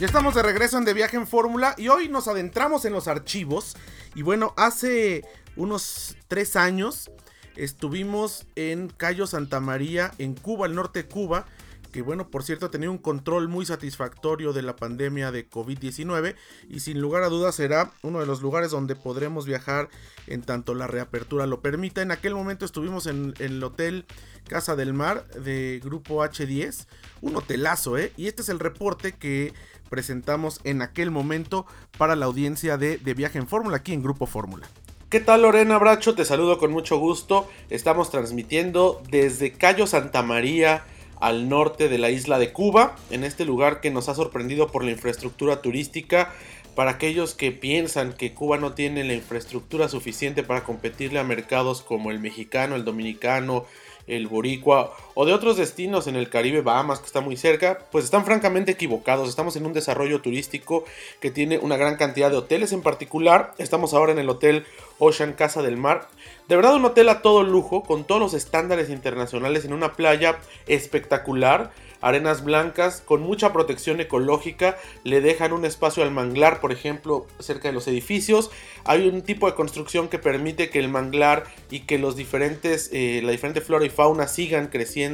Ya estamos de regreso en De Viaje en Fórmula y hoy nos adentramos en los archivos. Y bueno, hace unos tres años estuvimos en Cayo Santa María, en Cuba, el norte de Cuba, que bueno, por cierto, tenía un control muy satisfactorio de la pandemia de COVID-19 y sin lugar a dudas será uno de los lugares donde podremos viajar en tanto la reapertura lo permita. En aquel momento estuvimos en, el hotel Casa del Mar de Grupo H10, un hotelazo, ¿eh? Y este es el reporte que presentamos en aquel momento para la audiencia de, de Viaje en Fórmula aquí en Grupo Fórmula. ¿Qué tal Lorena Bracho? Te saludo con mucho gusto. Estamos transmitiendo desde Cayo Santa María al norte de la isla de Cuba, en este lugar que nos ha sorprendido por la infraestructura turística. Para aquellos que piensan que Cuba no tiene la infraestructura suficiente para competirle a mercados como el mexicano, el dominicano, el Boricua o de otros destinos en el Caribe, Bahamas, que está muy cerca, pues están francamente equivocados. Estamos en un desarrollo turístico que tiene una gran cantidad de hoteles en particular. Estamos ahora en el Hotel Ocean Casa del Mar. De verdad un hotel a todo lujo, con todos los estándares internacionales en una playa espectacular arenas blancas con mucha protección ecológica, le dejan un espacio al manglar, por ejemplo, cerca de los edificios. Hay un tipo de construcción que permite que el manglar y que los diferentes, eh, la diferente flora y fauna sigan creciendo.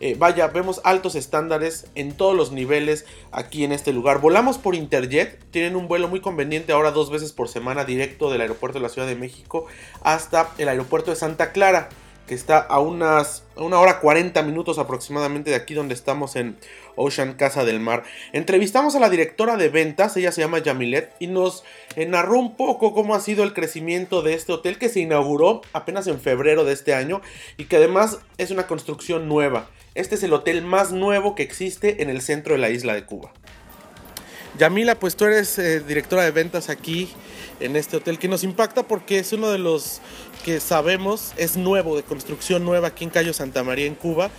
Eh, vaya, vemos altos estándares en todos los niveles aquí en este lugar. Volamos por Interjet, tienen un vuelo muy conveniente ahora dos veces por semana directo del aeropuerto de la Ciudad de México hasta el aeropuerto de Santa Clara que está a unas una hora 40 minutos aproximadamente de aquí donde estamos en Ocean Casa del Mar. Entrevistamos a la directora de ventas, ella se llama Yamilet, y nos narró un poco cómo ha sido el crecimiento de este hotel que se inauguró apenas en febrero de este año y que además es una construcción nueva. Este es el hotel más nuevo que existe en el centro de la isla de Cuba. Yamila, pues tú eres eh, directora de ventas aquí en este hotel que nos impacta porque es uno de los que sabemos es nuevo, de construcción nueva aquí en Cayo Santa María en Cuba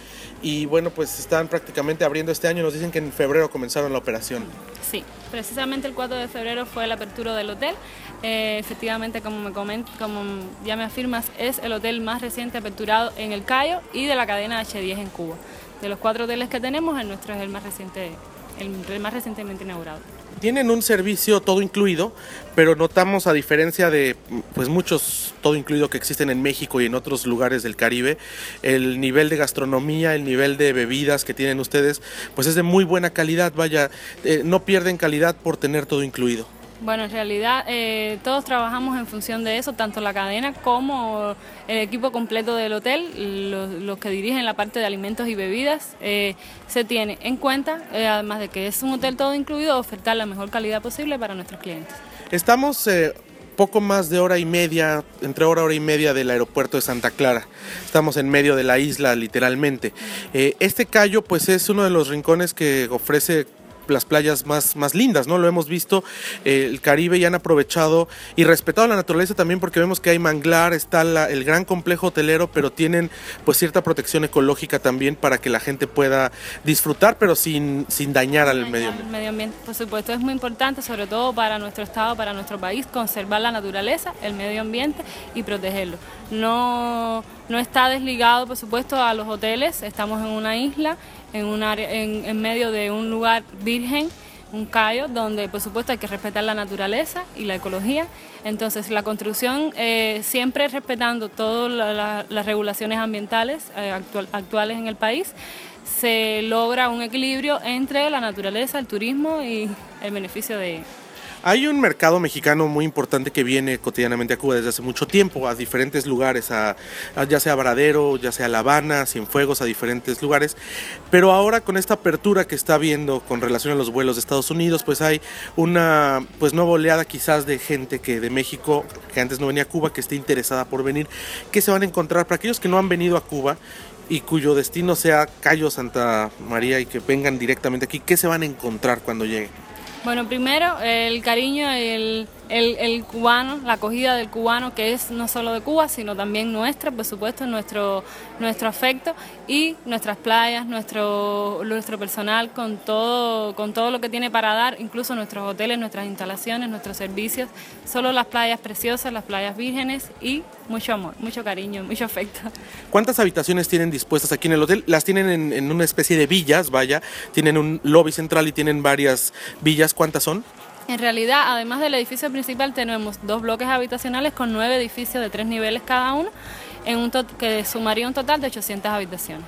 y bueno, pues están prácticamente abriendo este año, nos dicen que en febrero comenzaron la operación. Sí, precisamente el 4 de febrero fue la apertura del hotel. Eh, efectivamente, como, me coment, como ya me afirmas, es el hotel más reciente aperturado en el Cayo y de la cadena H10 en Cuba. De los cuatro hoteles que tenemos, el nuestro es el más reciente el más recientemente inaugurado. Tienen un servicio todo incluido, pero notamos a diferencia de pues muchos todo incluido que existen en México y en otros lugares del Caribe, el nivel de gastronomía, el nivel de bebidas que tienen ustedes, pues es de muy buena calidad, vaya, eh, no pierden calidad por tener todo incluido. Bueno, en realidad eh, todos trabajamos en función de eso, tanto la cadena como el equipo completo del hotel, los, que dirigen la parte de alimentos y bebidas, eh, se tiene en cuenta, eh, además de que es un hotel todo incluido, ofertar la mejor calidad posible para nuestros clientes. Estamos poco más de hora y media, entre hora, hora y media del aeropuerto de Santa Clara. Estamos en medio de la isla, literalmente. este callo, pues es uno de los rincones que ofrece las playas más, más lindas, ¿no? Lo hemos visto, eh, el Caribe y han aprovechado y respetado la naturaleza también porque vemos que hay manglar, está el gran complejo hotelero, pero tienen pues cierta protección ecológica también para que la gente pueda disfrutar, pero sin, sin dañar al medio ambiente. medio ambiente. Por supuesto, es muy importante, sobre todo para nuestro estado, para nuestro país, conservar la naturaleza, el medio ambiente y protegerlo. No, no está desligado, por supuesto, a los hoteles, estamos en una isla en, un área, en, medio de un lugar virgen, un callo, donde por supuesto hay que respetar la naturaleza y la ecología. Entonces la construcción, eh, siempre respetando todas las regulaciones ambientales eh, actuales en el país, se logra un equilibrio entre la naturaleza, el turismo y el beneficio de, hay un mercado mexicano muy importante que viene cotidianamente a Cuba desde hace mucho tiempo, a diferentes lugares, a, ya sea Varadero, ya sea La Habana, Cienfuegos, a diferentes lugares. Pero ahora con esta apertura que está habiendo con relación a los vuelos de Estados Unidos, pues hay una pues nueva oleada quizás de gente que de México, que antes no venía a Cuba, que esté interesada por venir, que se van a encontrar para aquellos que no han venido a Cuba y cuyo destino sea Cayo Santa María y que vengan directamente aquí, ¿qué se van a encontrar cuando lleguen? Bueno, primero el cariño y el cubano, la acogida del cubano, que es no solo de Cuba, sino también nuestra, por supuesto, nuestro, nuestro afecto y nuestras playas, nuestro, nuestro personal con todo, con todo lo que tiene para dar, incluso nuestros hoteles, nuestras instalaciones, nuestros servicios, solo las playas preciosas, las playas vírgenes y mucho amor, mucho cariño, mucho afecto. ¿Cuántas habitaciones tienen dispuestas aquí en el hotel? Las tienen en, en una especie de villas, vaya, tienen un lobby central y tienen varias villas, ¿cuántas son? En realidad, además del edificio principal, tenemos dos bloques habitacionales con nueve edificios de tres niveles cada uno, en un que sumaría un total de 800 habitaciones.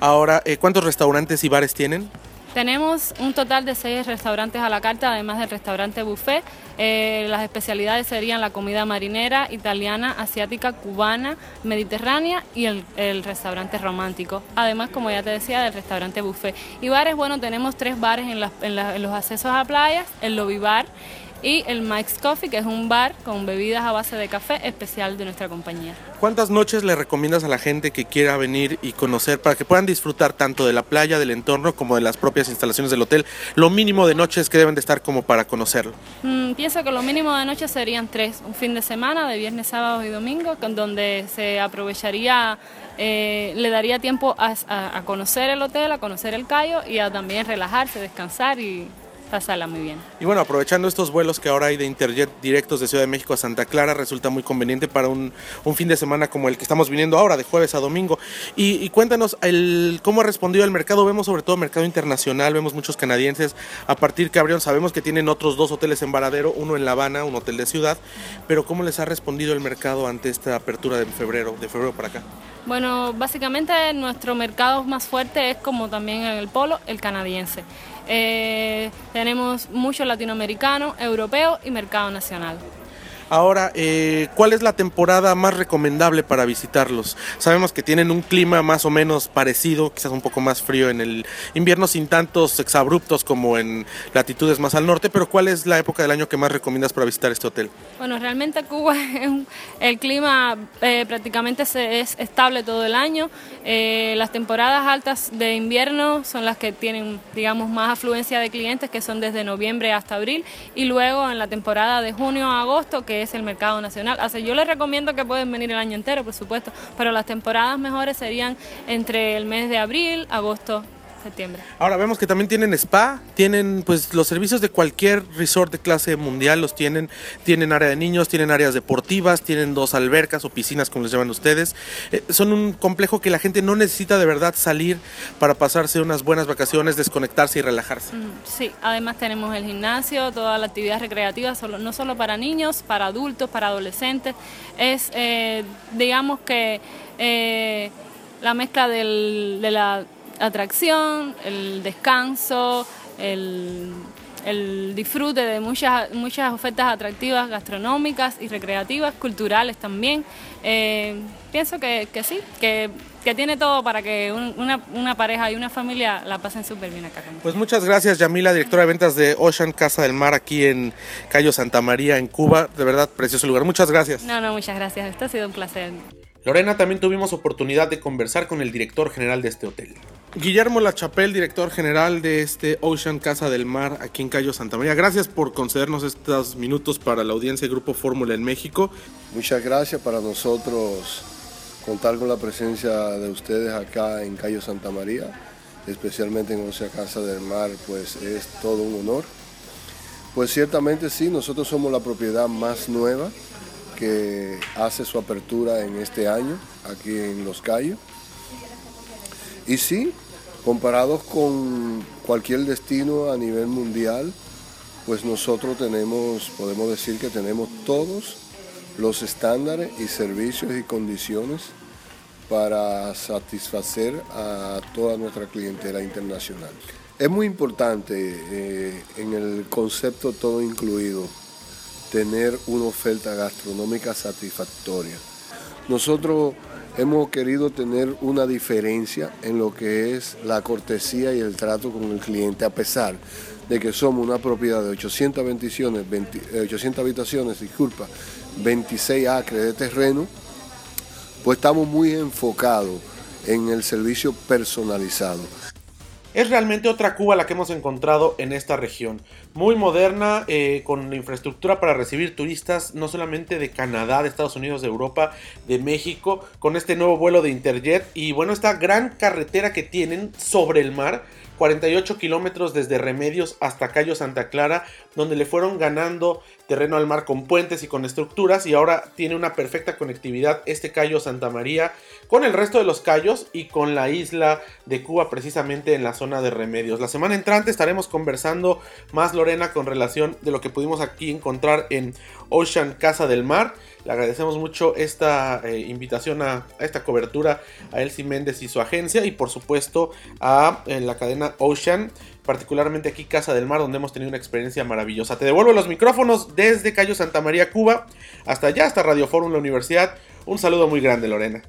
Ahora, eh, ¿cuántos restaurantes y bares tienen? Tenemos un total de seis restaurantes a la carta, además del restaurante buffet. Eh, las especialidades serían la comida marinera, italiana, asiática, cubana, mediterránea y el, restaurante romántico. Además, como ya te decía, del restaurante buffet. Y bares, bueno, tenemos tres bares en, en los accesos a playas, el lobby bar y el Mike's Coffee, que es un bar con bebidas a base de café especial de nuestra compañía. ¿Cuántas noches le recomiendas a la gente que quiera venir y conocer para que puedan disfrutar tanto de la playa, del entorno, como de las propias instalaciones del hotel? Lo mínimo de noches que deben de estar como para conocerlo. Mm, pienso que lo mínimo de noches serían tres, un fin de semana, de viernes, sábado y domingo, con donde se aprovecharía, eh, le daría tiempo a, a, conocer el hotel, a conocer el callo y a también relajarse, descansar y pasarla muy bien. Y bueno, aprovechando estos vuelos que ahora hay de Interjet directos de Ciudad de México a Santa Clara, resulta muy conveniente para un, fin de semana como el que estamos viniendo ahora, de jueves a domingo. Y, cuéntanos el, cómo ha respondido el mercado. Vemos sobre todo mercado internacional, vemos muchos canadienses. A partir que abrieron, sabemos que tienen otros dos hoteles en Varadero, uno en La Habana, un hotel de ciudad. Pero ¿cómo les ha respondido el mercado ante esta apertura de febrero, de febrero para acá? Bueno, básicamente nuestro mercado más fuerte es como también en el polo, el canadiense. Eh, tenemos mucho latinoamericano, europeo y mercado nacional. Ahora, eh, ¿cuál es la temporada más recomendable para visitarlos? Sabemos que tienen un clima más o menos parecido, quizás un poco más frío en el invierno, sin tantos exabruptos como en latitudes más al norte, pero ¿cuál es la época del año que más recomiendas para visitar este hotel? Bueno, realmente Cuba, el clima eh, prácticamente es estable todo el año. Eh, las temporadas altas de invierno son las que tienen, digamos, más afluencia de clientes, que son desde noviembre hasta abril, y luego en la temporada de junio a agosto, que es el mercado nacional. Yo les recomiendo que pueden venir el año entero, por supuesto, pero las temporadas mejores serían entre el mes de abril, agosto, septiembre. Ahora vemos que también tienen spa, tienen pues los servicios de cualquier resort de clase mundial los tienen, tienen área de niños, tienen áreas deportivas, tienen dos albercas o piscinas como les llaman ustedes. Eh, son un complejo que la gente no necesita de verdad salir para pasarse unas buenas vacaciones, desconectarse y relajarse. Mm, sí, además tenemos el gimnasio, toda la actividad recreativa, solo, no solo para niños, para adultos, para adolescentes. Es, eh, digamos que eh, la mezcla del, de la atracción, el descanso, el, disfrute de muchas, muchas ofertas atractivas gastronómicas y recreativas, culturales también. Eh, pienso que, sí, que, tiene todo para que una, pareja y una familia la pasen súper bien acá. Pues muchas gracias Yamila, directora de ventas de Ocean Casa del Mar aquí en Cayo Santa María, en Cuba. De verdad, precioso lugar. Muchas gracias. No, no, muchas gracias. Esto ha sido un placer. Lorena, también tuvimos oportunidad de conversar con el director general de este hotel. Guillermo Lachapel, director general de este Ocean Casa del Mar aquí en Cayo Santa María. Gracias por concedernos estos minutos para la audiencia del Grupo Fórmula en México. Muchas gracias para nosotros contar con la presencia de ustedes acá en Cayo Santa María, especialmente en Ocean Casa del Mar, pues es todo un honor. Pues ciertamente sí, nosotros somos la propiedad más nueva que hace su apertura en este año aquí en Los Cayos y sí, comparados con cualquier destino a nivel mundial, pues nosotros tenemos, podemos decir que tenemos todos los estándares y servicios y condiciones para satisfacer a toda nuestra clientela internacional. Es muy importante eh, en el concepto todo incluido tener una oferta gastronómica satisfactoria. Nosotros hemos querido tener una diferencia en lo que es la cortesía y el trato con el cliente, a pesar de que somos una propiedad de 800 habitaciones, 800 habitaciones, disculpa, 26 acres de terreno, pues estamos muy enfocados en el servicio personalizado. Es realmente otra Cuba la que hemos encontrado en esta región. Muy moderna, eh, con infraestructura para recibir turistas no solamente de Canadá, de Estados Unidos, de Europa, de México, con este nuevo vuelo de Interjet y bueno, esta gran carretera que tienen sobre el mar 48 kilómetros desde Remedios hasta Cayo Santa Clara, donde le fueron ganando terreno al mar con puentes y con estructuras y ahora tiene una perfecta conectividad este Cayo Santa María con el resto de los cayos y con la isla de Cuba precisamente en la zona de Remedios. La semana entrante estaremos conversando más Lorena con relación de lo que pudimos aquí encontrar en Ocean Casa del Mar. Le agradecemos mucho esta eh, invitación a, esta cobertura a Elsie Méndez y su agencia y por supuesto a la cadena Ocean, particularmente aquí Casa del Mar donde hemos tenido una experiencia maravillosa. Te devuelvo los micrófonos desde Cayo Santa María, Cuba, hasta allá, hasta Radio Fórum, la universidad. Un saludo muy grande, Lorena.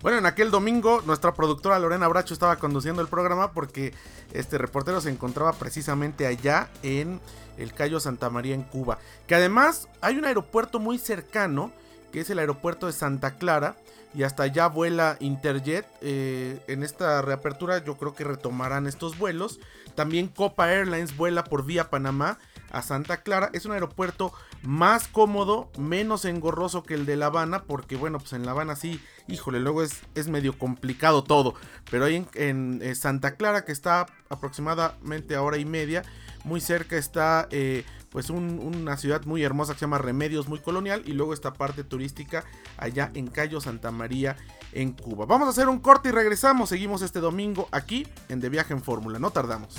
Bueno, en aquel domingo nuestra productora Lorena Bracho estaba conduciendo el programa porque este reportero se encontraba precisamente allá en el Cayo Santa María en Cuba. Que además hay un aeropuerto muy cercano, que es el aeropuerto de Santa Clara, y hasta allá vuela Interjet. Eh, en esta reapertura yo creo que retomarán estos vuelos. También Copa Airlines vuela por vía Panamá a Santa Clara. Es un aeropuerto más cómodo, menos engorroso que el de La Habana, porque bueno, pues en La Habana sí, híjole, luego es, es medio complicado todo. Pero ahí en, eh, Santa Clara, que está aproximadamente a hora y media, muy cerca está eh, pues una ciudad muy hermosa que se llama Remedios, muy colonial, y luego esta parte turística allá en Cayo Santa María en Cuba. Vamos a hacer un corte y regresamos. Seguimos este domingo aquí en De Viaje en Fórmula. No tardamos.